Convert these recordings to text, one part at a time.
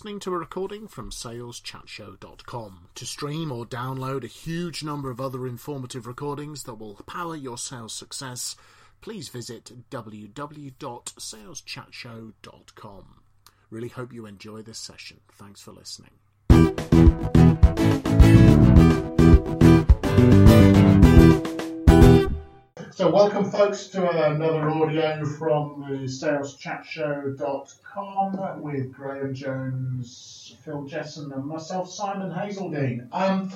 Listening to a recording from saleschatshow.com. To stream or download a huge number of other informative recordings that will power your sales success, please visit www.saleschatshow.com. Really hope you enjoy this session. Thanks for listening. So, welcome, folks, to another audio from the saleschatshow.com with Graham Jones, Phil Jesson, and myself, Simon Hazeldine. Um,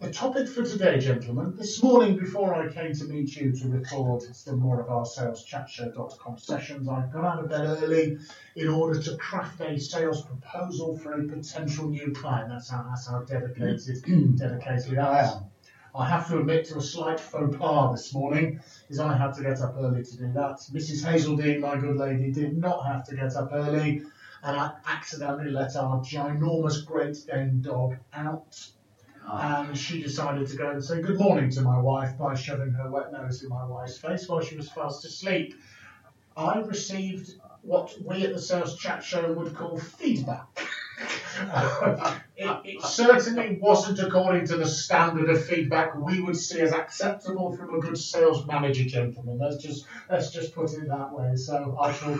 the topic for today, gentlemen, this morning before I came to meet you to record some more of our saleschatshow.com sessions, I got out of bed early in order to craft a sales proposal for a potential new client. That's how, that's how dedicated, dedicated I am. I have to admit to a slight faux pas this morning, is I had to get up early to do that. Mrs. Hazeldine, my good lady, did not have to get up early, and I accidentally let our ginormous Great Dane dog out. And she decided to go and say good morning to my wife by shoving her wet nose in my wife's face while she was fast asleep. I received what we at the Sales Chat Show would call feedback. it, it, certainly wasn't according to the standard of feedback we would see as acceptable from a good sales manager, gentlemen. Let's just let's just put it that way. So I shall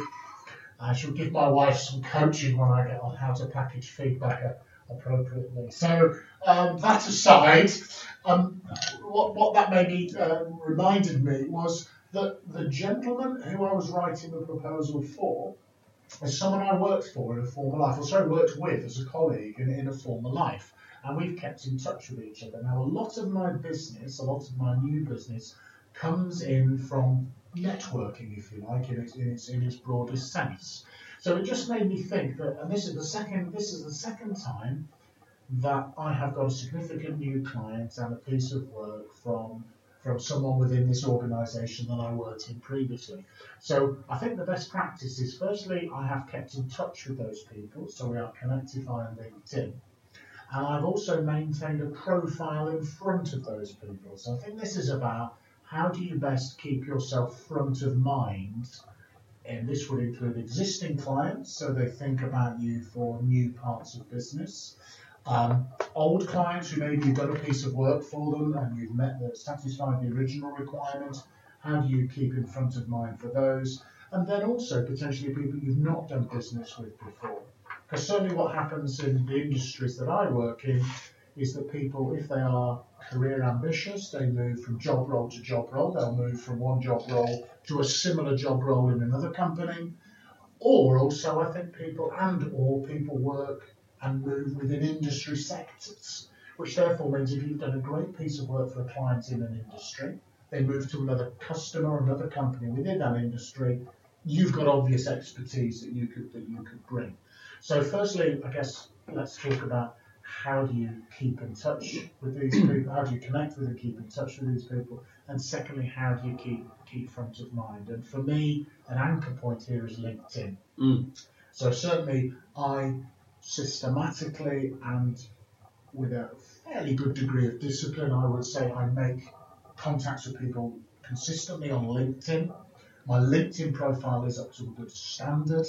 I shall give my wife some coaching when I get on how to package feedback appropriately. So um, that aside, um, what what that maybe uh, reminded me was that the gentleman who I was writing the proposal for as someone I worked for in a former life, or sorry, worked with as a colleague in, in a former life, and we've kept in touch with each other. Now, a lot of my business, a lot of my new business, comes in from networking, if you like, in its, in its, in its broadest sense. So it just made me think that, and this is the second, this is the second time that I have got a significant new client and a piece of work from from someone within this organisation that I worked in previously. So I think the best practice is firstly, I have kept in touch with those people, so we are connected via LinkedIn. And I've also maintained a profile in front of those people. So I think this is about how do you best keep yourself front of mind. And this would include existing clients, so they think about you for new parts of business. Um, old clients who maybe you've done a piece of work for them and you've met the satisfied the original requirement, how do you keep in front of mind for those? And then also potentially people you've not done business with before. Because certainly what happens in the industries that I work in is that people, if they are career ambitious, they move from job role to job role. They'll move from one job role to a similar job role in another company. Or also, I think people and or people work and move within industry sectors, which therefore means if you've done a great piece of work for a client in an industry, they move to another customer, another company within that industry, you've got obvious expertise that you could that you could bring. So firstly, I guess let's talk about how do you keep in touch with these people? How do you connect with and keep in touch with these people? And secondly, how do you keep keep front of mind? And for me, an anchor point here is LinkedIn. Mm. So certainly, I systematically and with a fairly good degree of discipline, I would say I make contacts with people consistently on LinkedIn. My LinkedIn profile is up to a good standard.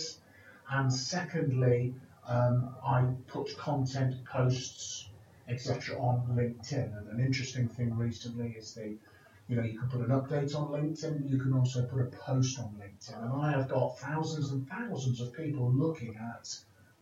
And secondly, um, I put content posts, etc., on LinkedIn. And an interesting thing recently is the, you know, you can put an update on LinkedIn, but you can also put a post on LinkedIn. And I have got thousands and thousands of people looking at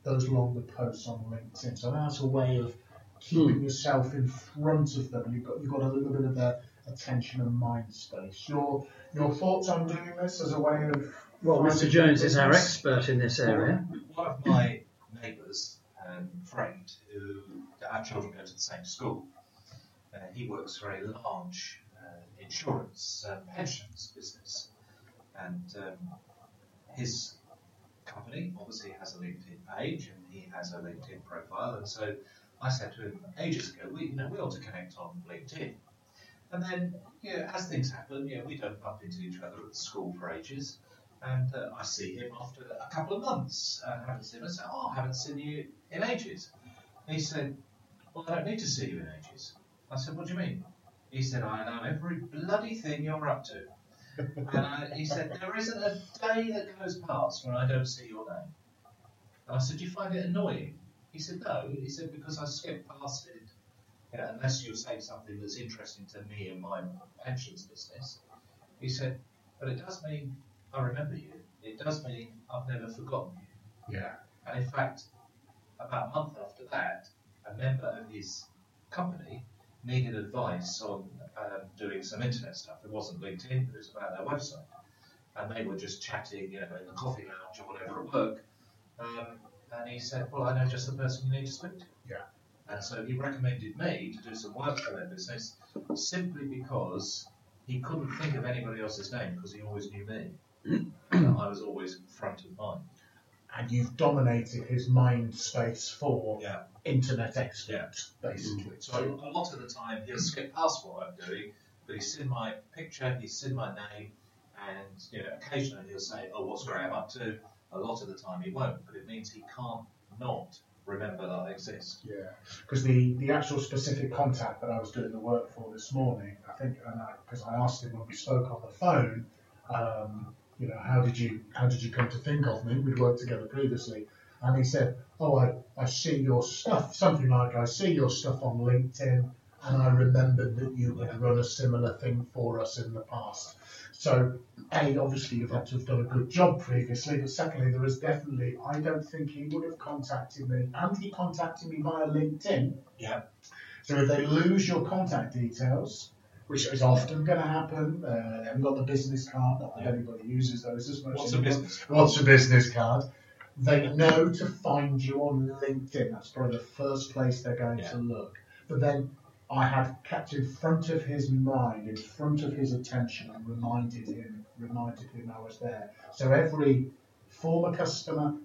those longer posts on LinkedIn. So that's a way of keeping yourself in front of them. You've got you've got a little bit of their attention and mind space. Your your thoughts on doing this as a way of Well, Mr. Jones is our expert in this area. One of my neighbours and friend who our children go to the same school, uh, he works for a large uh, insurance uh, pensions business, and um, his company obviously has a LinkedIn page and he has a LinkedIn profile, and so I said to him ages ago, we you know we ought to connect on LinkedIn. And then, you know, as things happen, you know, we don't bump into each other at school for ages. And uh, I see him after a couple of months. And I haven't seen him. I say, Oh, I haven't seen you in ages. And he said, Well, I don't need to see you in ages. I said, What do you mean? He said, I know every bloody thing you're up to. And I, he said, There isn't a day that goes past when I don't see your name. And I said, Do you find it annoying? He said, No. He said, Because I skip past it. You know, unless you say something that's interesting to me and my pensions business. He said, But it does mean I remember you. It does mean I've never forgotten you. Yeah. And in fact, about a month after that, a member of his company needed advice on um, doing some internet stuff. It wasn't LinkedIn, but it was about their website. And they were just chatting, you know, in the coffee lounge or whatever at work. Um, and he said, Well, I know just the person you need to speak to. Yeah. And so he recommended me to do some work for their business simply because he couldn't think of anybody else's name because he always knew me. I was always front of mind. And you've dominated his mind space for Yeah. Internet experts, basically. So a lot of the time he'll skip past what I'm doing, but he's seen my picture, he's seen my name, and you know occasionally he'll say, "Oh, what's Graham up to?" A lot of the time he won't, but it means he can't not remember that I exist. Yeah, because the, the actual specific contact that I was doing the work for this morning, I think, because I, asked him when we spoke on the phone, um, you know, how did you how did you come to think of me? We'd worked together previously, and he said, "Oh, I, I see your stuff, something like I see your stuff on LinkedIn, and I remembered that you had run a similar thing for us in the past." So, A, obviously you've had to have done a good job previously, but secondly, there is definitely, I don't think he would have contacted me, and he contacted me via LinkedIn. Yeah. So if they lose your contact details, which is often going to happen, uh, they haven't got the business card, not that Yeah. anybody uses those as much What's a business? What's a business card? They know to find you on LinkedIn. That's probably the first place they're going Yeah. to look. But then I had kept in front of his mind, in front of his attention, and reminded him, reminded him I was there. So every former customer,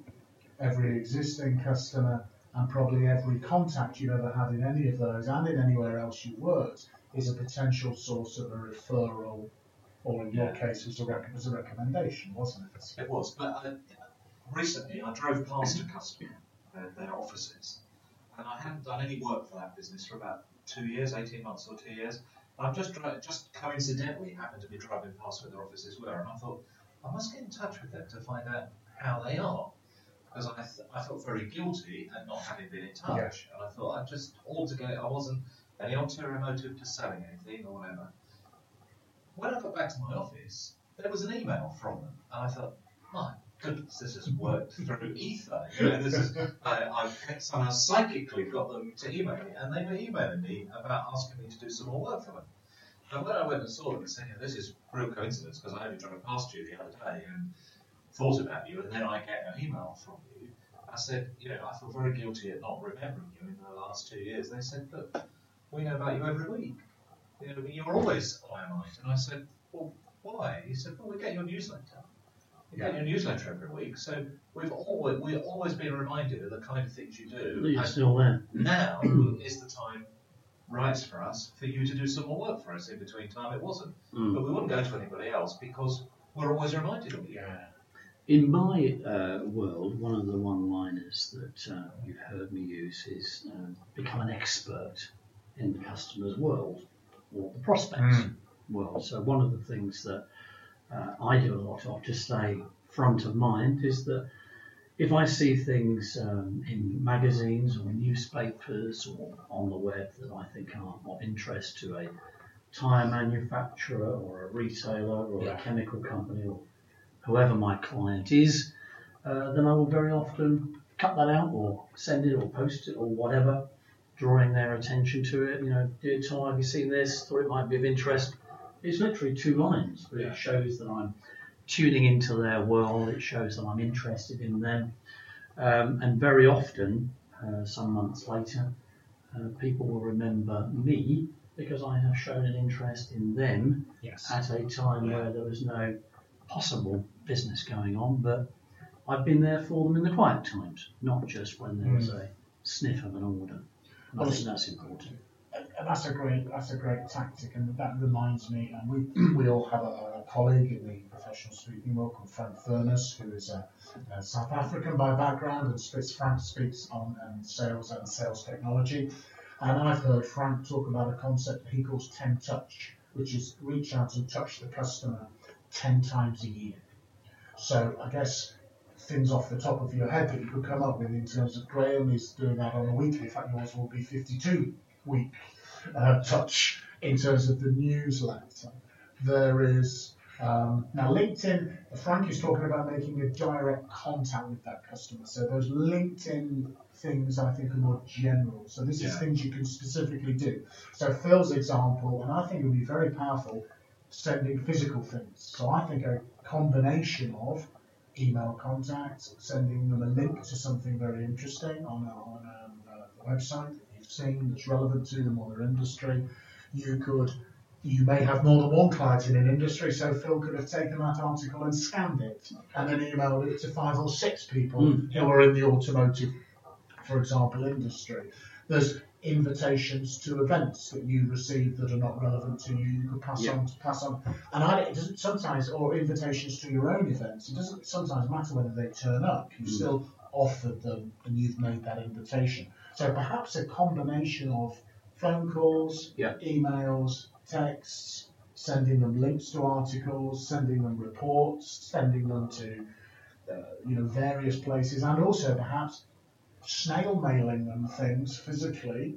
every existing customer, and probably every contact you've ever had in any of those and in anywhere else you worked is a potential source of a referral, or in your Yeah. case, was a, rec- was a recommendation, wasn't it? It was, but I, recently I drove past a customer, uh, their offices, and I hadn't done any work for that business for about two years, eighteen months or two years. I'm just just coincidentally happened to be driving past where their offices were, and I thought I must get in touch with them to find out how they are, because I, th- I felt very guilty at not having been in touch, and I thought I just altogether I wasn't any ulterior motive to selling anything or whatever. When I got back to my office, there was an email from them, and I thought, my goodness, this has worked through ether. You know, this is, I, I've somehow psychically got them to email me, and they were emailing me about asking me to do some more work for them. And when I went and saw them and said, yeah, this is real coincidence because I only drove past you the other day and thought about you, and then I get an email from you. I said, you know, I feel very guilty at not remembering you in the last two years. They said, look, we know about you every week. You know, you're always on our mind. And I said, well, why? He said, well, we get your newsletter. We get your newsletter every week, so we've always we've always been reminded of the kind of things you do. You're still there. now is the time right for us for you to do some more work for us. In between time, it wasn't, Mm. but we wouldn't go to anybody else because we're always reminded of you. Yeah. In my uh, world, one of the one-liners that uh, you've heard me use is uh, become an expert in the customer's world or the prospect's Mm. world. So one of the things that uh, I do a lot of to stay front of mind is that if I see things um, in magazines or newspapers or on the web that I think are of interest to a tyre manufacturer or a retailer or Yeah. a chemical company or whoever my client is, uh, then I will very often cut that out or send it or post it or whatever, drawing their attention to it. You know, dear Tom, have you seen this? Thought it might be of interest. It's literally two lines, but Yeah. it shows that I'm tuning into their world. It shows that I'm interested in them. Um, and very often, uh, some months later, uh, people will remember me because I have shown an interest in them Yes. at a time Yeah. where there was no possible business going on, but I've been there for them in the quiet times, not just when there was a sniff of an order. And I think that's important. And that's a great that's a great tactic, and that reminds me. And we we all have a, a colleague in the professional speaking world called Frank Furness, who is a, a South African by background and speaks Frank speaks on um, sales and sales technology. And I've heard Frank talk about a concept he calls 10 touch, which is reach out and touch the customer 10 times a year. So I guess things off the top of your head that you could come up with in terms of Graham is doing that on a weekly. In fact, yours will be 52 week uh, touch in terms of the newsletter. There is um, now LinkedIn. Frank is talking about making a direct contact with that customer. So those LinkedIn things I think are more general. So this is things you can specifically do. So Phil's example, and I think it would be very powerful, sending physical things. So I think a combination of email contacts, sending them a link to something very interesting on a, on a, uh website that that's relevant to them or their industry. You could, you may have more than one client in an industry, so Phil could have taken that article and scanned it and then emailed it to five or six people Mm. who are in the automotive, for example, industry. There's invitations to events that you receive that are not relevant to you. You could pass Yeah. on to pass on, and I, it doesn't sometimes or invitations to your own events. It doesn't sometimes matter whether they turn up. You Mm. still offered them, and you've made that invitation. So perhaps a combination of phone calls, Yeah. emails, texts, sending them links to articles, sending them reports, sending them to uh, you know various places, and also perhaps snail mailing them things physically.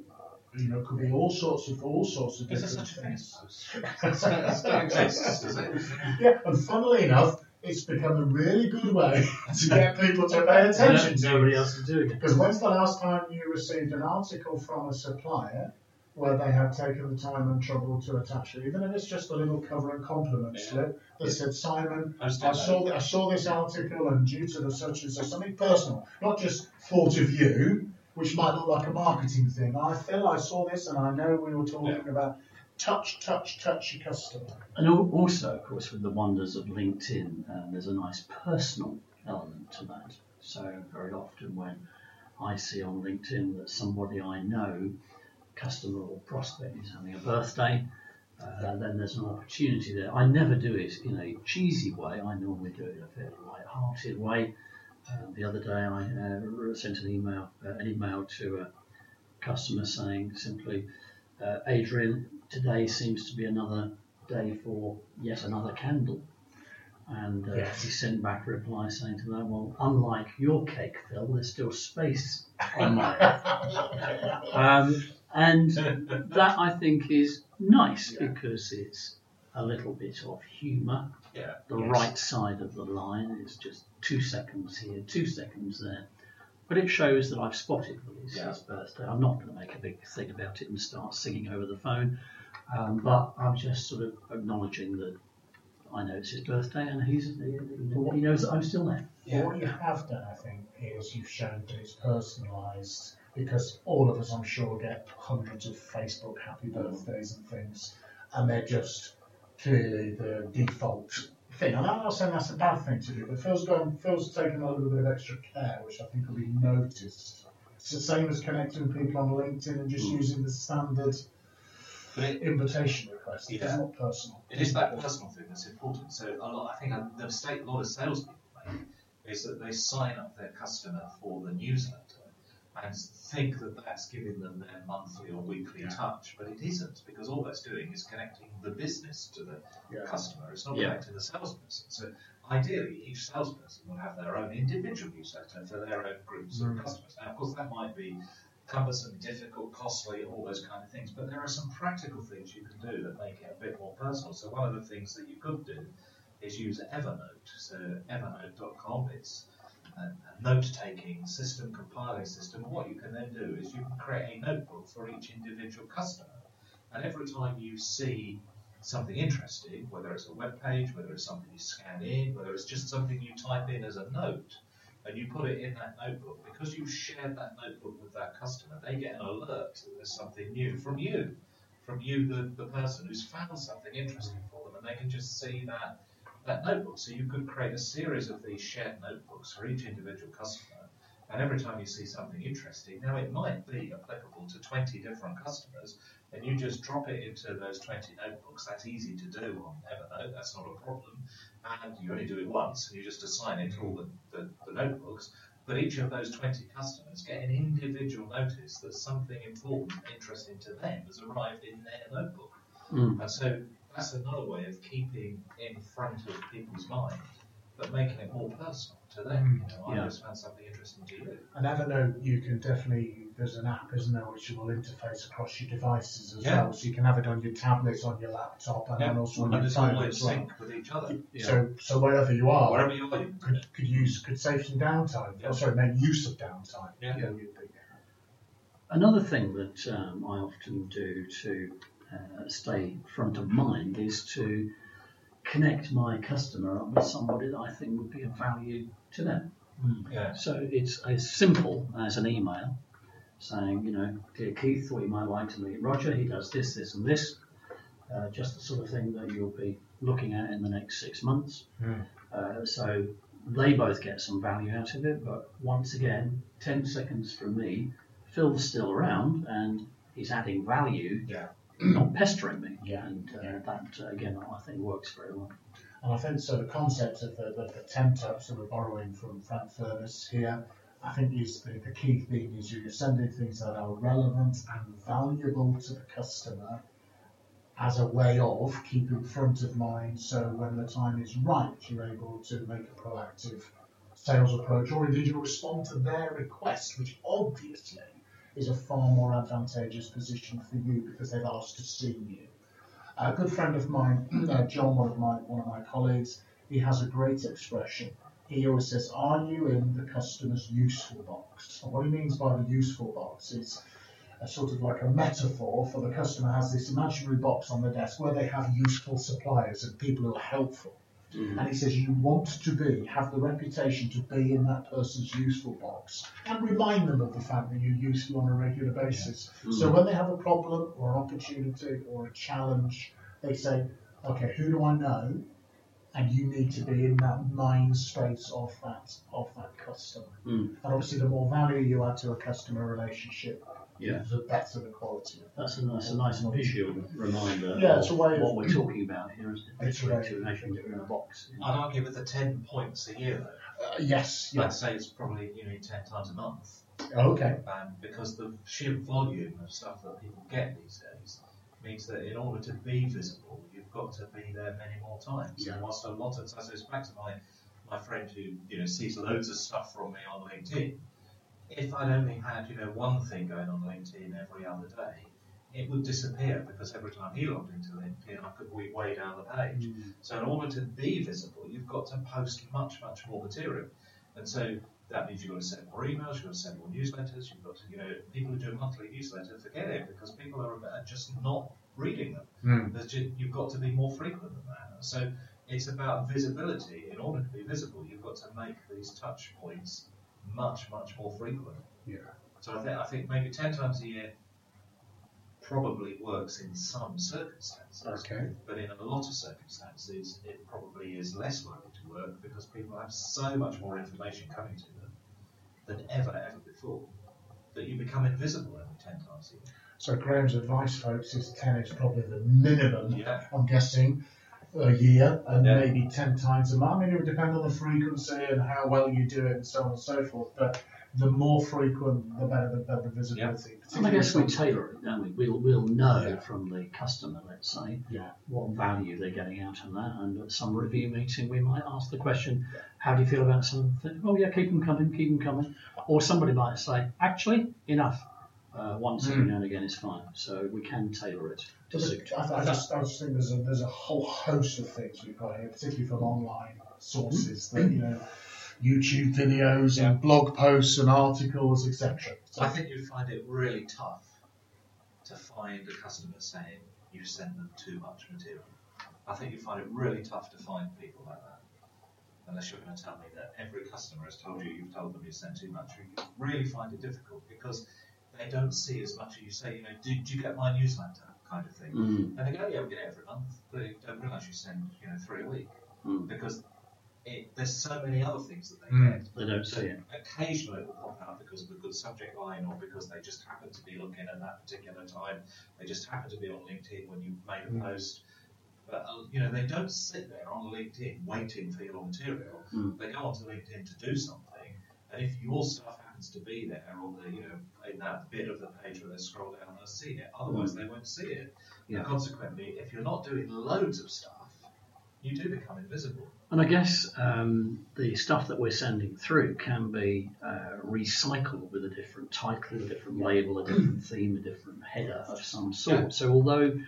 You know, could be all sorts of all sorts of different such a thing things. It still exists, does it? Yeah, and funnily enough, it's become a really good way to get people to pay attention to. Nobody else is doing it. Because when's the last time you received an article from a supplier where they had taken the time and trouble to attach it, even if it's just a little cover and compliment Yeah. slip that said, Simon, I I saw, I saw this article and due to the such and such, something personal, not just thought of you, which might look like a marketing thing. I feel I saw this and I know we were talking about touch, touch, touch your customer. And also, of course, with the wonders of LinkedIn, um, there's a nice personal element to that. So very often when I see on LinkedIn that somebody I know, customer or prospect, is having a birthday, uh, then there's an opportunity there. I never do it in a cheesy way. I normally do it in a fairly light-hearted way. Uh, the other day, I uh, sent an email, uh, an email to a customer saying simply, uh, Adrian, today seems to be another day for yet another candle. And uh, Yes. he sent back a reply saying to that, well, unlike your cake, Phil, there's still space on mine. um, and that I think is nice Yeah. because it's a little bit of humour. Yeah. The Yes. right side of the line is just two seconds here, two seconds there. But it shows that I've spotted that it's Yeah. his birthday. I'm not going to make a big thing about it and start singing over the phone, um, but I'm just sort of acknowledging that I know it's his birthday and he's, he, he knows that I'm still there. But what you have done, I think, is you've shown that it's personalised because all of us, I'm sure, get hundreds of Facebook happy birthdays and things, and they're just clearly the default thing. And I'm not saying that's a bad thing to do, but Phil's going, Phil's taken a little bit of extra care, which I think will be noticed. It's the same as connecting people on LinkedIn and just Mm. using the standard it, invitation request. It's not personal. it is that personal thing that's important. So a lot, I think uh, the mistake a lot of salespeople make is that they sign up their customer for the newsletter and think that that's giving them their monthly or weekly Yeah. touch, but it isn't because all that's doing is connecting the business to the Yeah. customer. It's not Yeah. connecting the salesperson. So ideally, each salesperson will have their own individual newsletter for their own groups Mm. of customers. Now, of course, that might be cumbersome, difficult, costly, all those kind of things. But there are some practical things you can do that make it a bit more personal. So one of the things that you could do is use Evernote. So Evernote.com, it's a, note-taking system, compiling system. And what you can then do is you can create a notebook for each individual customer. And every time you see something interesting, whether it's a web page, whether it's something you scan in, whether it's just something you type in as a note, and you put it in that notebook, because you've shared that notebook with that customer, they get an alert that there's something new from you, from you, the, the person who's found something interesting for them, and they can just see that, that notebook. So you could create a series of these shared notebooks for each individual customer, and every time you see something interesting, now it might be applicable to 20 different customers, and you just drop it into those 20 notebooks. That's easy to do on Evernote, that's not a problem. And you only do it once, and you just assign it to all the, the, the notebooks. But each of those 20 customers get an individual notice that something important, interesting to them has arrived in their notebook. Mm. And so that's another way of keeping in front of people's mind but making it more personal to them. You know, I Yeah. just found something interesting to you. And Evernote, you can definitely, there's an app, isn't there, which will interface across your devices as Yeah. well. So you can have it on your tablet, on your laptop, and then also on and your it's all phone in as well. sync with each other. Yeah. So, so wherever you are, Wherever you are, you could, could use, could save some downtime. Yeah. Oh, sorry, make use of downtime. Yeah. You know, you'd be- Another thing that um, I often do to uh, stay front of mind is to connect my customer up with somebody that I think would be of value to them. Yeah. So it's as simple as an email saying, you know, dear Keith, thought you might like to meet Roger. He does this, this, and this. Uh, just the sort of thing that you'll be looking at in the next six months. Hmm. Uh, so they both get some value out of it. But once again, 10 seconds from me, Phil's still around and he's adding value, Yeah. Not pestering me. Yeah. And uh, Yeah. that, uh, again, I think works very well. And I think so. The concept of the, the, the temp ups that we're borrowing from Frank Furness here, I think is the, the key thing is you're sending things that are relevant and valuable to the customer as a way of keeping front of mind. So when the time is right, you're able to make a proactive sales approach, or indeed you respond to their request, which obviously is a far more advantageous position for you because they've asked to see you. A good friend of mine, uh, John, one of my one of my colleagues, he has a great expression. He always says, "Are you in the customer's useful box?" And what he means by the useful box is a sort of like a metaphor for the customer has this imaginary box on the desk where they have useful suppliers and people who are helpful. And he says you want to be, have the reputation to be in that person's useful box and remind them of the fact that you're useful on a regular basis. So when they have a problem or an opportunity or a challenge, they say, okay, who do I know? And you need to be in that mind space of that of that customer. Mm. And obviously, the more value you add to a customer relationship, Yeah. the better the quality. That's a, that's a nice visual reminder Yeah, it's a of way of- what we're talking about here, isn't it? It's a way to of- imagine you're in a box. I'd argue with the 10 points a year, though. Uh, yes. I'd say it's probably you need 10 times a month. Okay. um, because the sheer volume of stuff that people get these days means that in order to be visible, you've got to be there many more times. Yeah. And whilst a lot of times, it's back to my, my friend who you know sees loads of stuff from me on LinkedIn. If I'd only had you know one thing going on LinkedIn every other day, it would disappear because every time he logged into LinkedIn, I could weed way down the page. So in order to be visible, you've got to post much, much more material. And so that means you've got to send more emails, you've got to send more newsletters, you've got to, you know, people who do a monthly newsletter, forget it because people are are just not reading them. Mm. There's ju- you've got to be more frequent than that. So it's about visibility. In order to be visible, you've got to make these touch points much, much more frequent. Yeah. So I think, I think maybe 10 times a year probably works in some circumstances. Okay. But in a lot of circumstances, it probably is less likely to work because people have so much more information coming to them than ever, ever before that you become invisible every 10 times a year. So Graham's advice, folks, is ten is probably the minimum. Yeah. I'm guessing a year and Yeah. maybe ten times a month. I mean, it would depend on the frequency and how well you do it and so on and so forth. But the more frequent, the better the, better the visibility. And I guess we tailor it, don't we? We'll, we'll know Yeah. from the customer, let's say, Yeah. what value they're getting out of that. And at some review meeting, we might ask the question, how do you feel about some things? Oh, yeah, keep them coming, keep them coming. Or somebody might say, actually, enough. Uh, once every Mm. now and again is fine. So we can tailor it I, I just, I just think there's a, there's a whole host of things we've got here, particularly from online sources that you know, YouTube videos and blog posts and articles, etc. So I think you'd find it really tough to find a customer saying you've sent them too much material. I think you'd find it really tough to find people like that. Unless you're going to tell me that every customer has told you you've told them you sent too much, you really find it difficult because they don't see as much as you say, you know, did you get my newsletter kind of thing. Mm, And they go, yeah, we get it every month, but they don't realise you send, you know, three a week mm. because it, there's so many other things that they Mm. get. They don't So see it. occasionally it will pop out because of a good subject line or because they just happen to be looking at that particular time. They just happen to be on LinkedIn when you made a Mm. post. But uh, you know, they don't sit there on LinkedIn waiting for your material. Mm. They go onto LinkedIn to do something, and if your stuff happens to be there or the, you know in that bit of the page where they scroll down, they'll see it. Otherwise, they won't see it. Yeah. And consequently, if you're not doing loads of stuff, you do become invisible. And I guess um, the stuff that we're sending through can be uh, recycled with a different title, a different label, a different theme, a different header of some sort. Yeah. So although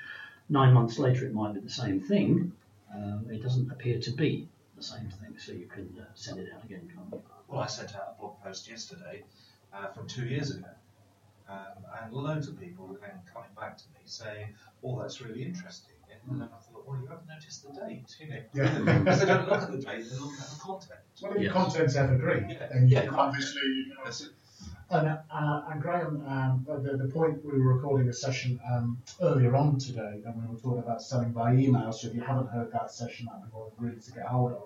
nine months later it might be the same thing, um, it doesn't appear to be the same thing. So you can uh, send it out again, can't you? Well, I sent out a blog post yesterday uh, from two years ago, um, and loads of people were then coming back to me saying, "Oh, that's really interesting." And then I thought, "Well, you haven't noticed the date, you know?" Yeah. Because they don't look at the date; they look at the content. Well, if Yes. content's evergreen, Yeah. then you Yeah. obviously. You know, That's it. And, uh, and Graham, um, the, the point we were recording a session um, earlier on today, and we were talking about selling by email. So if you haven't heard that session, that would be really to get hold of.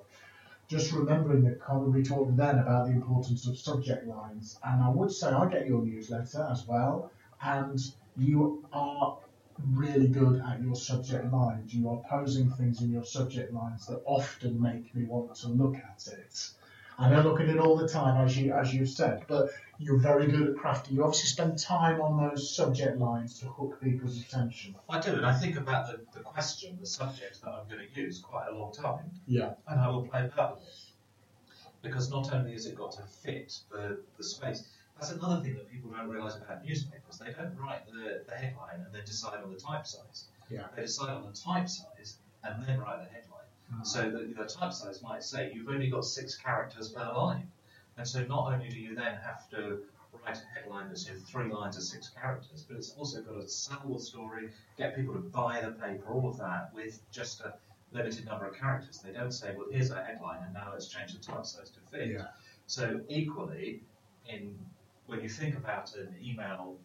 Just remembering that Colin, we talked then about the importance of subject lines, and I would say I get your newsletter as well, and you are really good at your subject lines. You are posing things in your subject lines that often make me want to look at it. I look at it all the time, as you as you've said, but you're very good at crafting. You obviously spend time on those subject lines to hook people's attention. I do, and I think about the, the question, the subject that I'm going to use quite a long time, Yeah. and I will play about with it. Because not only has it got to fit the, the space, that's another thing that people don't realise about newspapers. They don't write the, the headline and then decide on the type size. Yeah. They decide on the type size and then write the headline. So the, the type size might say you've only got six characters per line. And so not only do you then have to write a headline that's in three lines of six characters, but it's also got to sell the story, get people to buy the paper, all of that with just a limited number of characters. They don't say, well, here's our headline and now let's change the type size to fit. Yeah. So equally, in when you think about an email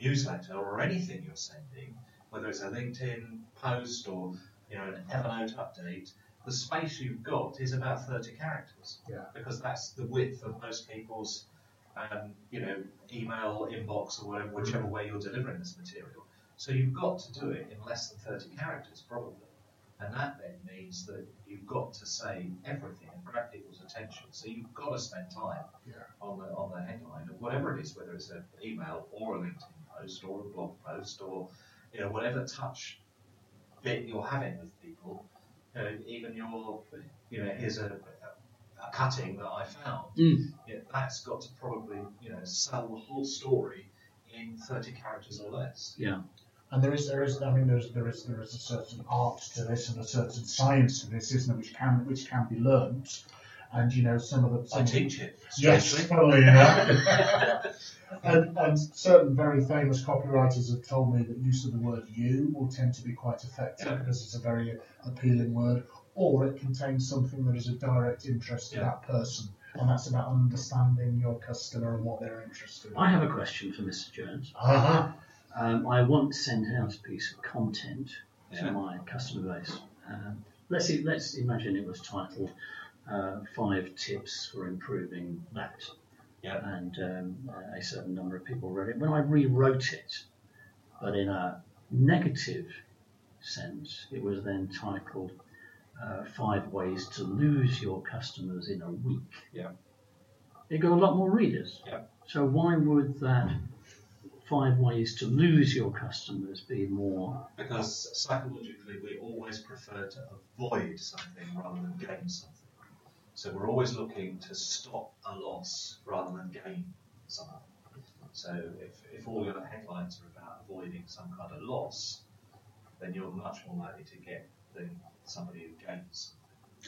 newsletter or anything you're sending, whether it's a LinkedIn post or you know an Evernote update, the space you've got is about 30 characters. Yeah. Because that's the width of most people's um, you know email inbox or whatever, whichever way you're delivering this material. So you've got to do it in less than 30 characters probably. And that then means that you've got to say everything and grab people's attention. So you've got to spend time Yeah. on the on the headline of whatever it is, whether it's an email or a LinkedIn post or a blog post or you know whatever touch bit you're having with people. You know, even your you know here's a, a, a cutting that I found. Mm. Yeah, that's got to probably you know sell the whole story in 30 characters or less. Yeah. And there is, there is, I mean, there's, there is, there is a certain art to this and a certain science to this, isn't there, which can, which can be learnt. And you know, some of the, some I teach it. Yes, strangely. funnily enough. and, and certain very famous copywriters have told me that use of the word you will tend to be quite effective Yeah. because it's a very appealing word, or it contains something that is of direct interest to Yeah. that person. And that's about understanding your customer and what they're interested in. I have a question for Mr. Jones. Uh-huh. Um, I once sent out a piece of content to my customer base. Um, let's see, let's imagine it was titled uh, Five Tips for Improving That. Yeah. And um, a certain number of people read it. When I rewrote it, but in a negative sense, it was then titled uh, Five Ways to Lose Your Customers in a Week. Yeah. It got a lot more readers. Yeah. So why would that five ways to lose your customers be more Because psychologically, we always prefer to avoid something rather than gain something. So we're always looking to stop a loss rather than gain something. So if, if all your headlines are about avoiding some kind of loss, then you're much more likely to get than somebody who gains.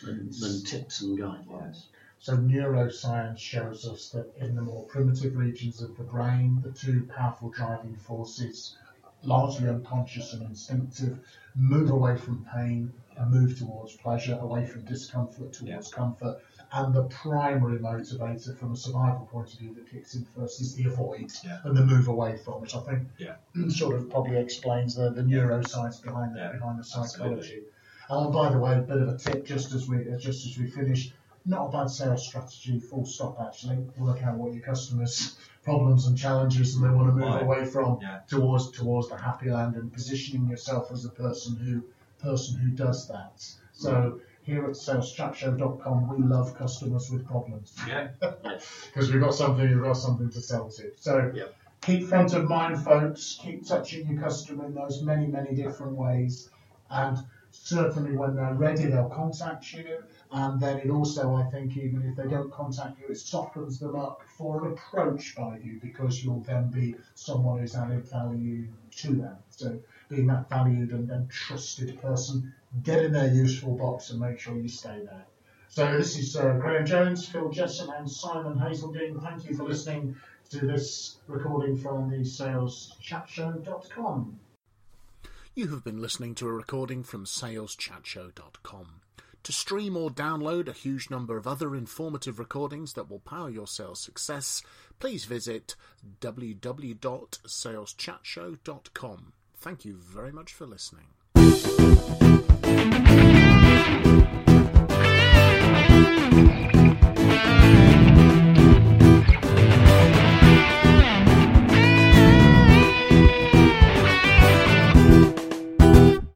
than, than tips and guidelines? So neuroscience shows us that in the more primitive regions of the brain, the two powerful driving forces, largely unconscious and instinctive, move away from pain and move towards pleasure, away from discomfort towards comfort. And the primary motivator from a survival point of view that kicks in first is the avoid Yeah. and the move away from, which I think Yeah. sort of probably explains the, the neuroscience behind the, Yeah, behind the psychology. And by the way, a bit of a tip just as we uh, just as we finish. Not a bad sales strategy, full stop actually. Work out what your customers' problems and challenges and they want to move Right. away from Yeah. towards towards the happy land and positioning yourself as a person who person who does that. So here at saleschatshow.com we love customers with problems Yeah. because we've got something we've got something to sell to. So Yep. keep front of mind folks, keep touching your customer in those many, many different ways and certainly when they're ready, they'll contact you. And then it also, I think, even if they don't contact you, it softens them up for an approach by you because you'll then be someone who's added value to them. So being that valued and, trusted person, get in their useful box and make sure you stay there. So this is uh, Graham Jones, Phil Jesson, and Simon Hazeldine. Thank you for listening to this recording from the saleschatshow.com. You have been listening to a recording from saleschatshow.com. To stream or download a huge number of other informative recordings that will power your sales success, please visit www.saleschatshow.com. Thank you very much for listening.